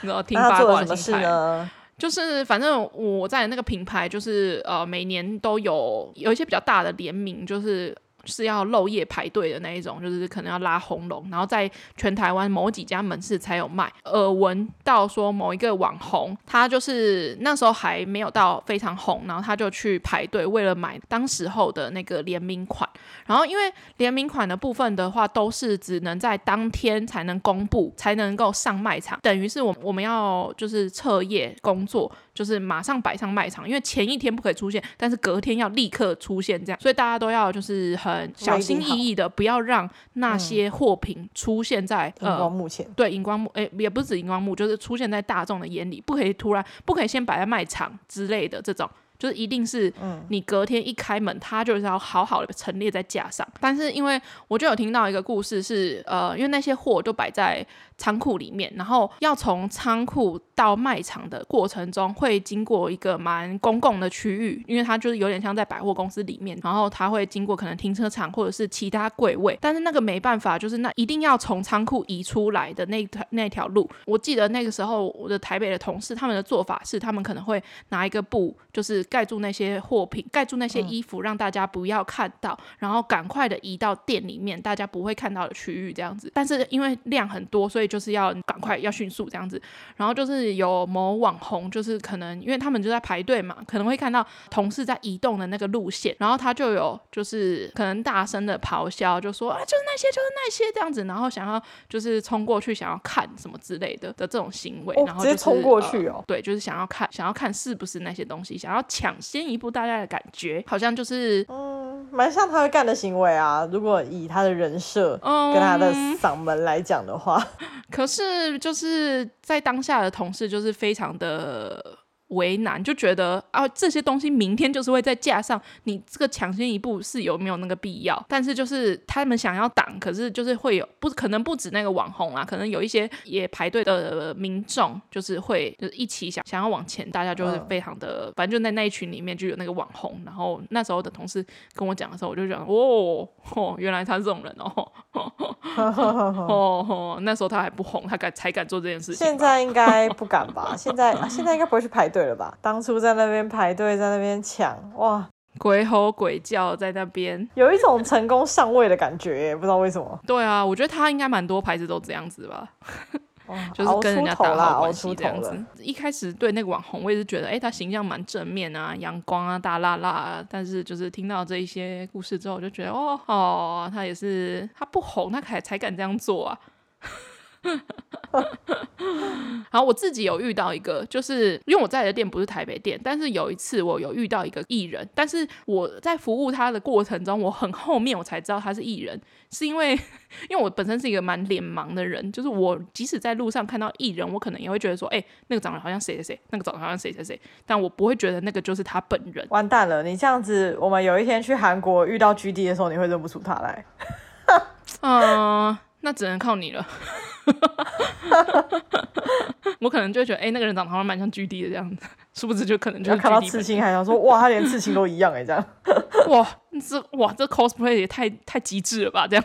你知道听八卦的心态。就是反正我在那个品牌，就是呃每年都有有一些比较大的联名，就是。是要漏夜排队的那一种，就是可能要拉红龙，然后在全台湾某几家门市才有卖。耳闻到说某一个网红，他就是那时候还没有到非常红，然后他就去排队，为了买当时候的那个联名款。然后因为联名款的部分的话，都是只能在当天才能公布，才能够上卖场，等于是我我们要就是彻夜工作。就是马上摆上卖场，因为前一天不可以出现，但是隔天要立刻出现，这样，所以大家都要就是很小心翼翼的，不要让那些货品出现在荧光幕前。对，荧光幕，诶，也不止荧光幕，就是出现在大众的眼里，不可以突然，不可以先摆在卖场之类的这种。就是一定是，你隔天一开门，它就是要好好的陈列在架上。但是因为我就有听到一个故事是，呃，因为那些货都摆在仓库里面，然后要从仓库到卖场的过程中，会经过一个蛮公共的区域，因为它就是有点像在百货公司里面，然后它会经过可能停车场或者是其他柜位，但是那个没办法，就是那一定要从仓库移出来的那条那条路。我记得那个时候我的台北的同事他们的做法是，他们可能会拿一个布，就是。盖住那些货品，盖住那些衣服，让大家不要看到，然后赶快的移到店里面，大家不会看到的区域这样子。但是因为量很多，所以就是要赶快要迅速这样子。然后就是有某网红，就是可能因为他们就在排队嘛，可能会看到同事在移动的那个路线，然后他就有就是可能大声的咆哮，就说啊，就是那些，就是那些这样子，然后想要就是冲过去想要看什么之类的的这种行为，然后、就是、直接冲过去哦、呃，对，就是想要看想要看是不是那些东西，想要。抢先一步，大家的感觉好像就是，嗯，蛮像他会干的行为啊。如果以他的人设跟他的嗓门来讲的话，嗯，可是就是在当下的同事就是非常的。为难就觉得啊，这些东西明天就是会在架上，你这个抢先一步是有没有那个必要？但是就是他们想要挡，可是就是会有不可能不止那个网红啊，可能有一些也排队的民众，就是会就是一起想想要往前，大家就是非常的，嗯、反正就在那一群里面就有那个网红。然后那时候的同事跟我讲的时候，我就讲哦哦，原来他是这种人哦 哦哦哦，那时候他还不红，他敢才敢做这件事情。现在应该不敢吧？现在现在应该不会去排队。对了吧？当初在那边排队，在那边抢，哇，鬼吼鬼叫在那边，有一种成功上位的感觉，不知道为什么。对啊，我觉得他应该蛮多牌子都这样子吧，就是跟人家打好关系这样子。一开始对那个网红，我也是觉得，哎、欸，他形象蛮正面啊，阳光啊，大辣辣啊。但是就是听到这一些故事之后，我就觉得，哦哦，他也是，他不红，他才才敢这样做啊。然后我自己有遇到一个，就是因为我在的店不是台北店，但是有一次我有遇到一个艺人，但是我在服务他的过程中，我很后面我才知道他是艺人，是因为因为我本身是一个蛮脸盲的人，就是我即使在路上看到艺人，我可能也会觉得说，哎、欸，那个长得好像谁谁谁，那个长得好像谁谁谁，但我不会觉得那个就是他本人。完蛋了，你这样子，我们有一天去韩国遇到 GD 的时候，你会认不出他来。嗯、呃，那只能靠你了。我可能就会觉得，哎、欸，那个人长得好像蛮像 GD 的这样子，殊不知就可能就是看到刺青还想说，哇，他连刺青都一样哎，这样，哇，这哇这 cosplay 也太太极致了吧，这样。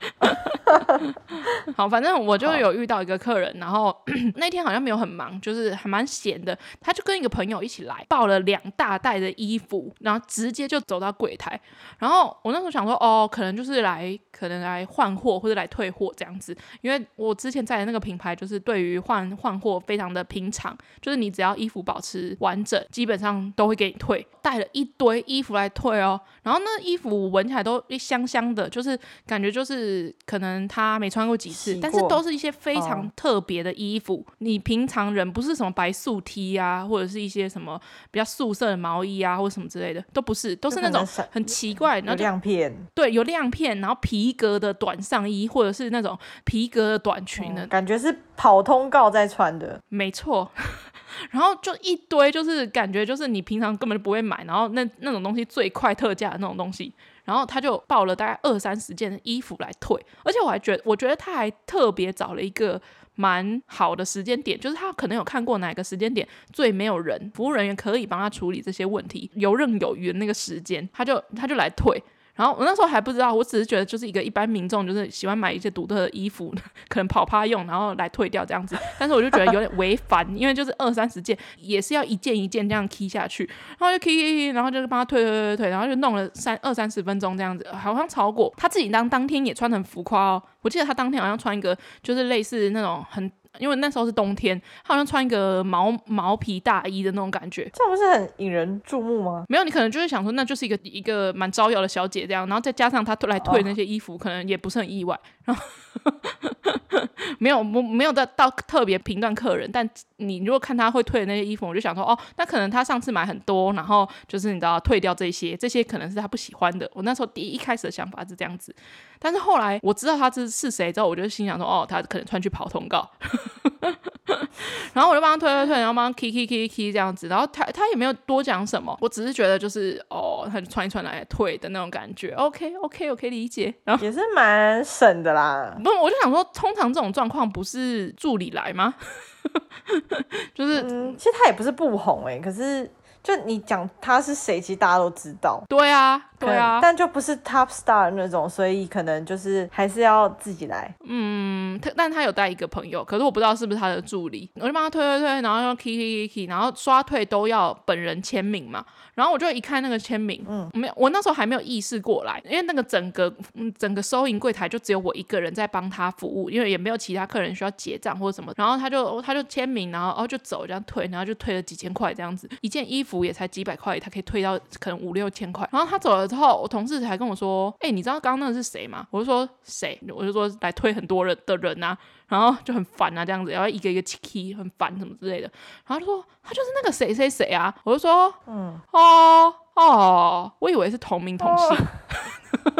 好，反正我就有遇到一个客人，然后 那天好像没有很忙，就是还蛮闲的。他就跟一个朋友一起来，抱了两大袋的衣服，然后直接就走到柜台。然后我那时候想说，哦，可能就是来，可能来换货或者来退货这样子。因为我之前在的那个品牌，就是对于换换货非常的平常，就是你只要衣服保持完整，基本上都会给你退。带了一堆衣服来退哦，然后那衣服闻起来都一香香的，就是感觉就是。是可能他没穿过几次，但是都是一些非常特别的衣服。哦、你平常人不是什么白素 T 啊，或者是一些什么比较素色的毛衣啊，或者什么之类的，都不是，都是那种很奇怪，然后亮片，对，有亮片，然后皮革的短上衣，或者是那种皮革的短裙的、嗯，感觉是跑通告在穿的，没错。然后就一堆，就是感觉就是你平常根本就不会买，然后那那种东西最快特价的那种东西。然后他就报了大概二三十件衣服来退，而且我还觉得，我觉得他还特别找了一个蛮好的时间点，就是他可能有看过哪个时间点最没有人，服务人员可以帮他处理这些问题，游刃有余的那个时间，他就他就来退。然后我那时候还不知道，我只是觉得就是一个一般民众，就是喜欢买一些独特的衣服，可能跑趴用，然后来退掉这样子。但是我就觉得有点违反，因为就是二三十件也是要一件一件这样 key 下去，然后就 key key key，然后就是帮他退退退退，然后就弄了三二三十分钟这样子，好像超过。他自己当当天也穿得很浮夸哦，我记得他当天好像穿一个就是类似那种很。因为那时候是冬天，他好像穿一个毛毛皮大衣的那种感觉，这不是很引人注目吗？没有，你可能就是想说，那就是一个一个蛮招摇的小姐这样，然后再加上他来退那些衣服，哦、可能也不是很意外。然后 没有，没没有到到特别评断客人，但你如果看他会退的那些衣服，我就想说，哦，那可能他上次买很多，然后就是你知道退掉这些，这些可能是他不喜欢的。我那时候第一,一开始的想法是这样子，但是后来我知道他是是谁之后，我就心想说，哦，他可能穿去跑通告。然后我就帮他推推推，然后帮他 key 这样子，然后他他也没有多讲什么，我只是觉得就是哦，他就穿一穿来退的那种感觉，OK OK 我可以理解，然后也是蛮省的啦。不，我就想说，通常这种状况不是助理来吗？就是、嗯，其实他也不是不红哎、欸，可是。就你讲他是谁，其实大家都知道。对啊，对啊，但就不是 top star 那种，所以可能就是还是要自己来。嗯，他但他有带一个朋友，可是我不知道是不是他的助理。我就帮他推推推，然后要 key key key key，然后刷退都要本人签名嘛。然后我就一看那个签名，嗯，没有，我那时候还没有意识过来，因为那个整个嗯整个收银柜台就只有我一个人在帮他服务，因为也没有其他客人需要结账或者什么。然后他就他就签名，然后哦就走这样退，然后就退了几千块这样子，一件衣。服也才几百块，他可以退到可能五六千块。然后他走了之后，我同事才跟我说：“哎、欸，你知道刚刚那个是谁吗？”我就说：“谁？”我就说：“来推很多人的人啊。”然后就很烦啊，这样子，然后一个一个 key 很烦什么之类的。然后他说：“他就是那个谁谁谁啊。”我就说：“嗯，哦哦，我以为是同名同姓。哦”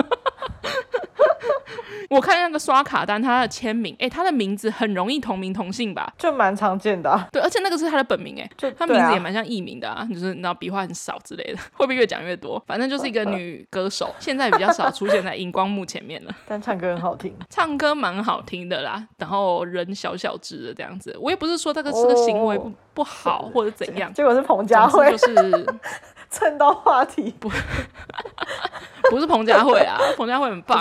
我看那个刷卡单，他的签名，哎、欸，他的名字很容易同名同姓吧？就蛮常见的、啊。对，而且那个是他的本名，哎，就他名字也蛮像艺名的啊，就是你知道笔画很少之类的，会不会越讲越多？反正就是一个女歌手，现在比较少出现在荧光幕前面了。但唱歌很好听，唱歌蛮好听的啦。然后人小小只的这样子，我也不是说这个是个行为不、哦、不好或者怎样。结果是彭佳慧，就是 蹭到话题不。不是彭佳慧啊，彭佳慧很棒，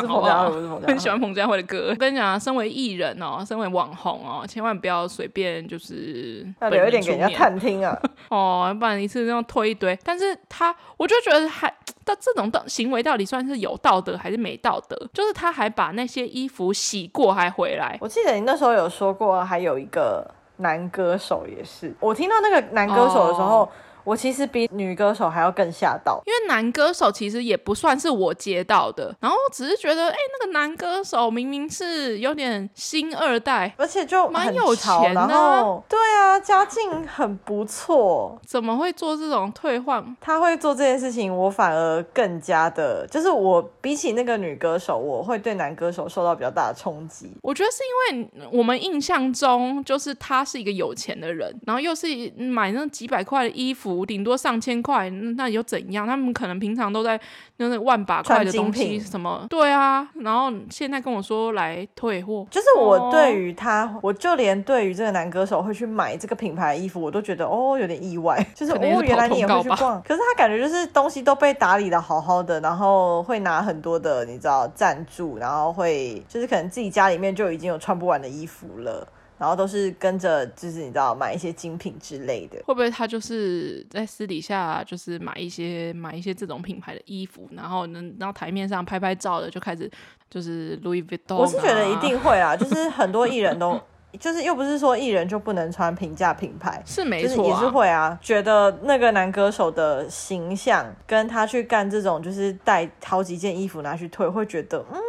很喜欢彭佳慧的歌。我跟你讲啊，身为艺人哦，身为网红哦，千万不要随便就是要留一点给人家探听啊。哦，要不然一次这样推一堆。但是他，我就觉得还，他这种的行为到底算是有道德还是没道德？就是他还把那些衣服洗过还回来。我记得你那时候有说过，还有一个男歌手也是。我听到那个男歌手的时候。Oh. 我其实比女歌手还要更吓到，因为男歌手其实也不算是我接到的，然后只是觉得，哎、欸，那个男歌手明明是有点星二代，而且就蛮有钱的、啊，对啊，家境很不错，怎么会做这种退换？他会做这件事情，我反而更加的，就是我比起那个女歌手，我会对男歌手受到比较大的冲击。我觉得是因为我们印象中，就是他是一个有钱的人，然后又是买那几百块的衣服。顶多上千块，那又怎样？他们可能平常都在那那万把块的东西什么？对啊，然后现在跟我说来退货，就是我对于他，哦、我就连对于这个男歌手会去买这个品牌的衣服，我都觉得哦有点意外，就是哦原来你也会去逛，可是他感觉就是东西都被打理的好好的，然后会拿很多的你知道赞助，然后会就是可能自己家里面就已经有穿不完的衣服了。然后都是跟着，就是你知道买一些精品之类的，会不会他就是在私底下就是买一些买一些这种品牌的衣服，然后能然后台面上拍拍照的就开始就是 Louis Vuitton，啊。我是觉得一定会啊，就是很多艺人都 就是又不是说艺人就不能穿平价品牌，是没错，啊，就是也是会啊。觉得那个男歌手的形象跟他去干这种就是带好几件衣服拿去退，会觉得嗯。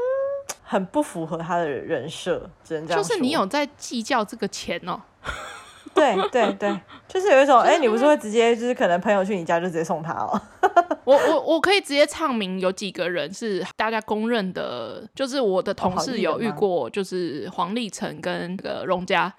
很不符合他的人设，只能这样说。就是你有在计较这个钱哦？对对对，就是有一种，哎、欸，你不是会直接就是可能朋友去你家就直接送他哦？我我我可以直接唱名，有几个人是大家公认的，就是我的同事有遇过，就是黄立成跟那个荣家。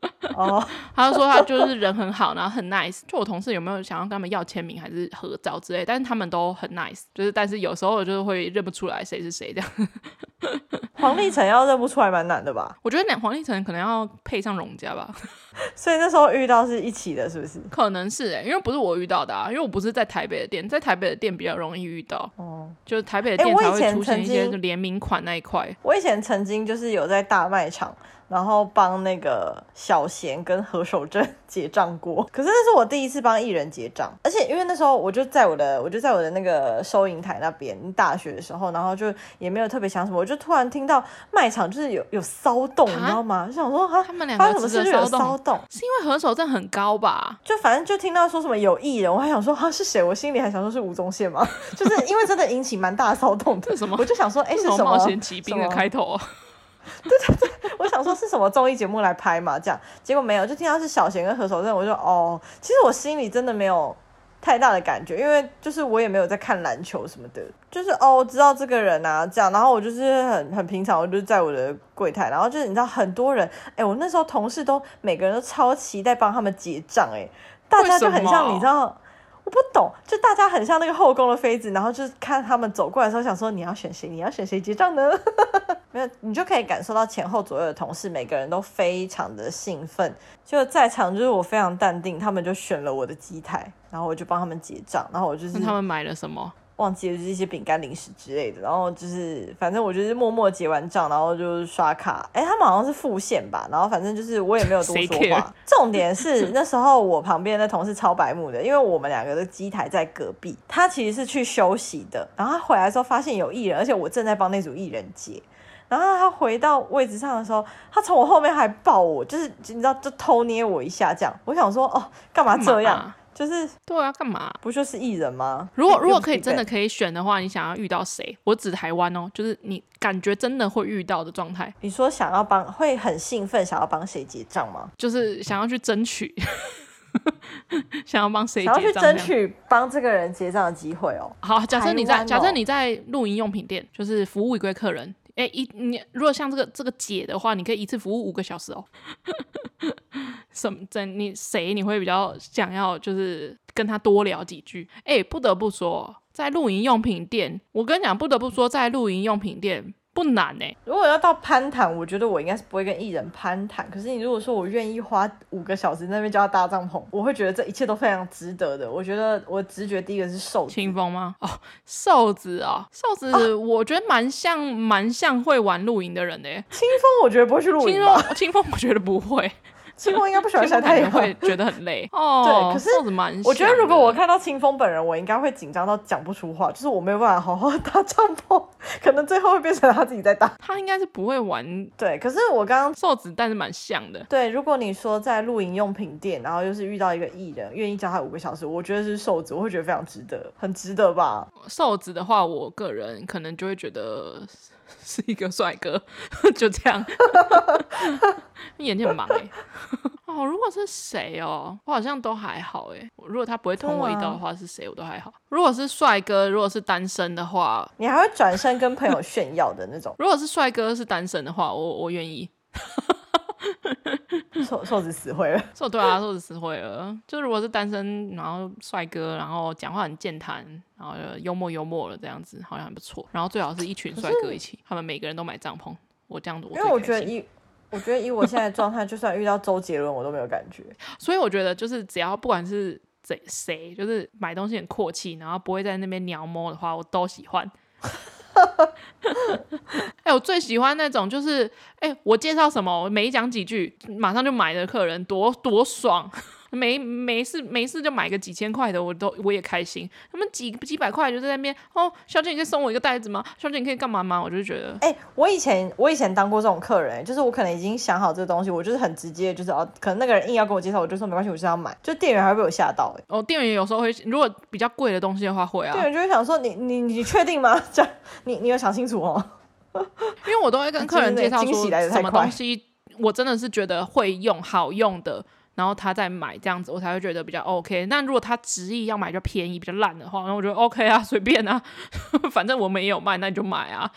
哦，他就说他就是人很好，然后很 nice。就我同事有没有想要跟他们要签名还是合照之类，但是他们都很 nice。就是但是有时候就是会认不出来谁是谁这样。黄立成要认不出来蛮难的吧？我觉得那黄立成可能要配上荣家吧。所以那时候遇到是一起的，是不是？可能是哎、欸，因为不是我遇到的啊，因为我不是在台北的店，在台北的店比较容易遇到。哦，就是台北的店才会出现一些联名款那一块。我以前曾经就是有在大卖场。然后帮那个小贤跟何守正结账过，可是那是我第一次帮艺人结账，而且因为那时候我就在我的我就在我的那个收银台那边，大学的时候，然后就也没有特别想什么，我就突然听到卖场就是有有骚动，你知道吗？就想说哈，他们两个什么事有骚动？是因为何守正很高吧？就反正就听到说什么有艺人，我还想说啊是谁？我心里还想说是吴宗宪吗？就是因为真的引起蛮大的骚动的，什么？我就想说哎是什么冒险奇兵的开头 啊？对对对，说是什么综艺节目来拍嘛？这样结果没有，就听到是小贤跟何守正，我就哦，其实我心里真的没有太大的感觉，因为就是我也没有在看篮球什么的，就是哦，我知道这个人啊，这样，然后我就是很很平常，我就在我的柜台，然后就是你知道很多人，哎，我那时候同事都每个人都超期待帮他们结账，哎，大家就很像你知道。我不懂，就大家很像那个后宫的妃子，然后就是看他们走过来的时候，想说你要选谁？你要选谁结账呢？没有，你就可以感受到前后左右的同事每个人都非常的兴奋，就在场就是我非常淡定，他们就选了我的机台，然后我就帮他们结账，然后我就是他们买了什么？忘记了就是一些饼干、零食之类的，然后就是反正我就是默默结完账，然后就刷卡。哎，他们好像是付现吧，然后反正就是我也没有多说话。重点是那时候我旁边的同事超白目的，因为我们两个的机台在隔壁，他其实是去休息的，然后他回来的时候发现有艺人，而且我正在帮那组艺人结，然后他回到位置上的时候，他从我后面还抱我，就是你知道就偷捏我一下这样。我想说哦，干嘛这样？就是对啊，干嘛？不就是艺人吗？如果如果可以真的可以选的话，你想要遇到谁？我指台湾哦，就是你感觉真的会遇到的状态。你说想要帮，会很兴奋，想要帮谁结账吗？就是想要去争取，想要帮谁？想要去争取帮这个人结账的机会哦。好，假设你在，假设你在露营用品店，就是服务一位客人。哎，一你如果像这个这个姐的话，你可以一次服务五个小时哦。什么？怎你谁你会比较想要就是跟他多聊几句？哎，不得不说，在露营用品店，我跟你讲，不得不说，在露营用品店。不难呢、欸。如果要到攀谈，我觉得我应该是不会跟艺人攀谈。可是你如果说我愿意花五个小时在那边教他搭帐篷，我会觉得这一切都非常值得的。我觉得我直觉第一个是瘦子，清风吗？哦，瘦子啊、哦，瘦子，我觉得蛮像蛮、啊、像会玩露营的人的、欸。清风，我觉得不会去露营。清风，我觉得不会。清风应该不喜欢 晒太阳，会觉得很累。哦，对，可是瘦子蛮。我觉得如果我看到清风本人，我应该会紧张到讲不出话，就是我没有办法好好搭帐篷，可能最后会变成他自己在搭。他应该是不会玩。对，可是我刚刚瘦子，但是蛮像的。对，如果你说在露营用品店，然后又是遇到一个艺人，愿意教他五个小时，我觉得是瘦子，我会觉得非常值得，很值得吧。瘦子的话，我个人可能就会觉得。是一个帅哥，就这样，你 眼睛很忙哎、欸。哦，如果是谁哦，我好像都还好哎。如果他不会捅我一刀的话，是谁我都还好。如果是帅哥，如果是单身的话，你还会转身跟朋友炫耀的那种。如果是帅哥是单身的话，我我愿意。瘦瘦子死会了，瘦对啊，瘦子死会了。就如果是单身，然后帅哥，然后讲话很健谈，然后就幽默幽默了这样子，好像还不错。然后最好是一群帅哥一起，他们每个人都买帐篷，我这样子我。因为我觉得以我觉得以我现在的状态，就算遇到周杰伦，我都没有感觉。所以我觉得就是只要不管是谁谁，就是买东西很阔气，然后不会在那边鸟摸的话，我都喜欢。哎、我最喜欢那种就是，哎、我介绍什么，我没讲几句，马上就买的客人，多多爽。没没事没事就买个几千块的，我都我也开心。他们几几百块就在那边哦，小姐你可以送我一个袋子吗？小姐你可以干嘛吗？我就觉得，哎、欸，我以前我以前当过这种客人，就是我可能已经想好这个东西，我就是很直接，就是哦，可能那个人硬要跟我介绍，我就说没关系，我就是要买。就店员还会被我吓到，哎，哦，店员有时候会，如果比较贵的东西的话会啊，店员就会想说你你你确定吗？这样你你有想清楚哦？因为我都会跟客人介绍说 什么东西，我真的是觉得会用好用的。然后他再买这样子，我才会觉得比较 OK。那如果他执意要买就便宜、比较烂的话，那我觉得 OK 啊，随便啊，反正我们也有卖，那你就买啊。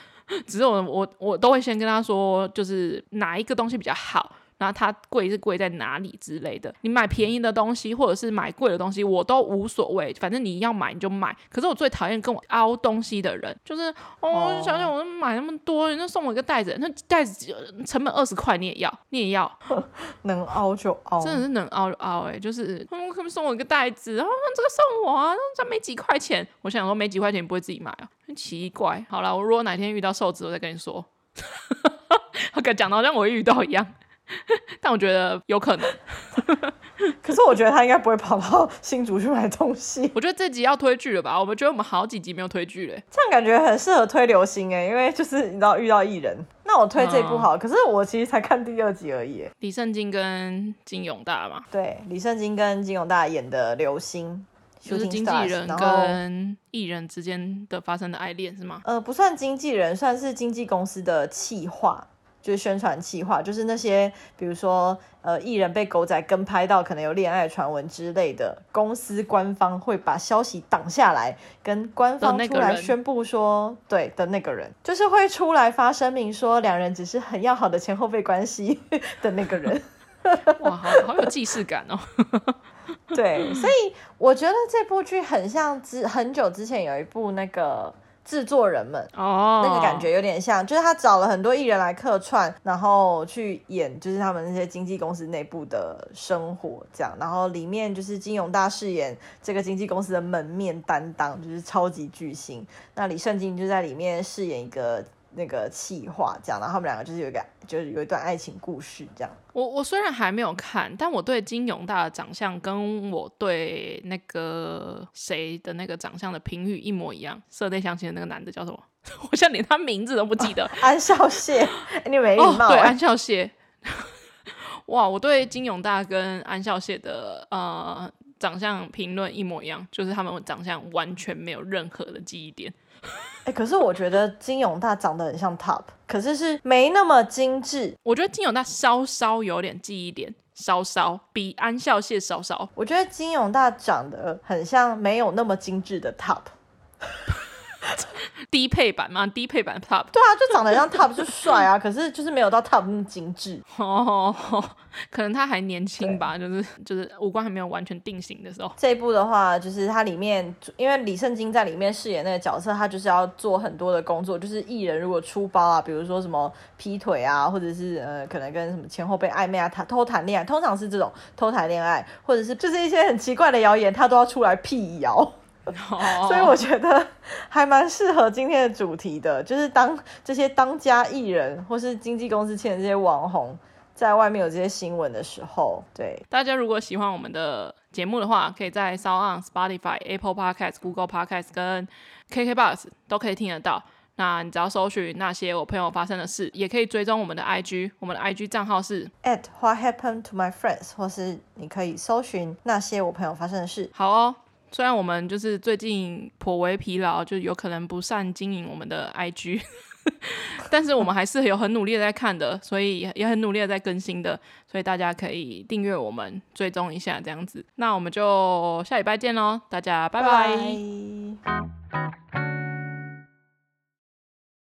只是我我我都会先跟他说，就是哪一个东西比较好。那它贵是贵在哪里之类的？你买便宜的东西，或者是买贵的东西，我都无所谓，反正你要买你就买。可是我最讨厌跟我凹东西的人，就是哦，想想我买那么多，人家送我一个袋子，那袋子成本二十块，你也要，你也要，能凹就凹，真的是能凹就凹哎、欸，就是他们可不可以送我一个袋子？然后这个送我啊，这没几块钱，我想说没几块钱你不会自己买啊？很奇怪。好了，我如果哪天遇到瘦子，我再跟你说。他讲的好像我会遇到一样。但我觉得有可能，可是我觉得他应该不会跑到新竹去买东西。我觉得这集要推剧了吧？我们觉得我们好几集没有推剧嘞，这样感觉很适合推流星哎，因为就是你知道遇到艺人，那我推这部好。嗯、可是我其实才看第二集而已。李圣经跟金永大嘛，对，李圣经跟金永大演的流星，就是经纪人跟艺人之间的发生的爱恋是吗？呃，不算经纪人，算是经纪公司的企划。就是宣传企划，就是那些比如说呃艺人被狗仔跟拍到可能有恋爱传闻之类的，公司官方会把消息挡下来，跟官方出来宣布说，对的那个人，就是会出来发声明说两人只是很要好的前后辈关系的那个人。哇，好好有既视感哦。对，所以我觉得这部剧很像之很久之前有一部那个。制作人们哦，那个感觉有点像，就是他找了很多艺人来客串，然后去演，就是他们那些经纪公司内部的生活这样。然后里面就是金永大饰演这个经纪公司的门面担当，就是超级巨星。那李圣经就在里面饰演一个。那个企划这样，然后他们两个就是有一个，就是有一段爱情故事这样。我我虽然还没有看，但我对金永大的长相跟我对那个谁的那个长相的评语一模一样。社内相亲的那个男的叫什么？我现在连他名字都不记得。啊、安孝燮，你没礼貌、欸。哦，对，安孝燮。哇，我对金永大跟安孝燮的呃长相评论一模一样，就是他们长相完全没有任何的记忆点。哎、欸，可是我觉得金永大长得很像 Top，可是是没那么精致。我觉得金永大稍稍有点记忆点，稍稍比安孝燮稍稍。我觉得金永大长得很像没有那么精致的 Top。低配版嘛？低配版 Top？对啊，就长得像 Top 就帅啊，可是就是没有到 Top 那么精致。哦，可能他还年轻吧，就是就是五官还没有完全定型的时候。这一部的话，就是它里面，因为李圣经在里面饰演那个角色，他就是要做很多的工作，就是艺人如果出包啊，比如说什么劈腿啊，或者是呃可能跟什么前后辈暧昧啊，谈偷谈恋爱，通常是这种偷谈恋爱，或者是就是一些很奇怪的谣言，他都要出来辟谣。Oh. 所以我觉得还蛮适合今天的主题的，就是当这些当家艺人或是经纪公司签的这些网红，在外面有这些新闻的时候，对。大家如果喜欢我们的节目的话，可以在 SoundOn、Spotify、Apple Podcast、Google Podcast 跟 KKBox 都可以听得到。那你只要搜寻那些我朋友发生的事，也可以追踪我们的 IG，我们的 IG 账号是 at What happened to my friends，或是你可以搜寻那些我朋友发生的事。好哦，虽然我们就是最近颇为疲劳，就有可能不善经营我们的 IG，但是我们还是有很努力的在看的，所以也很努力的在更新的，所以大家可以订阅我们，追踪一下这样子。那我们就下礼拜见喽，大家拜拜。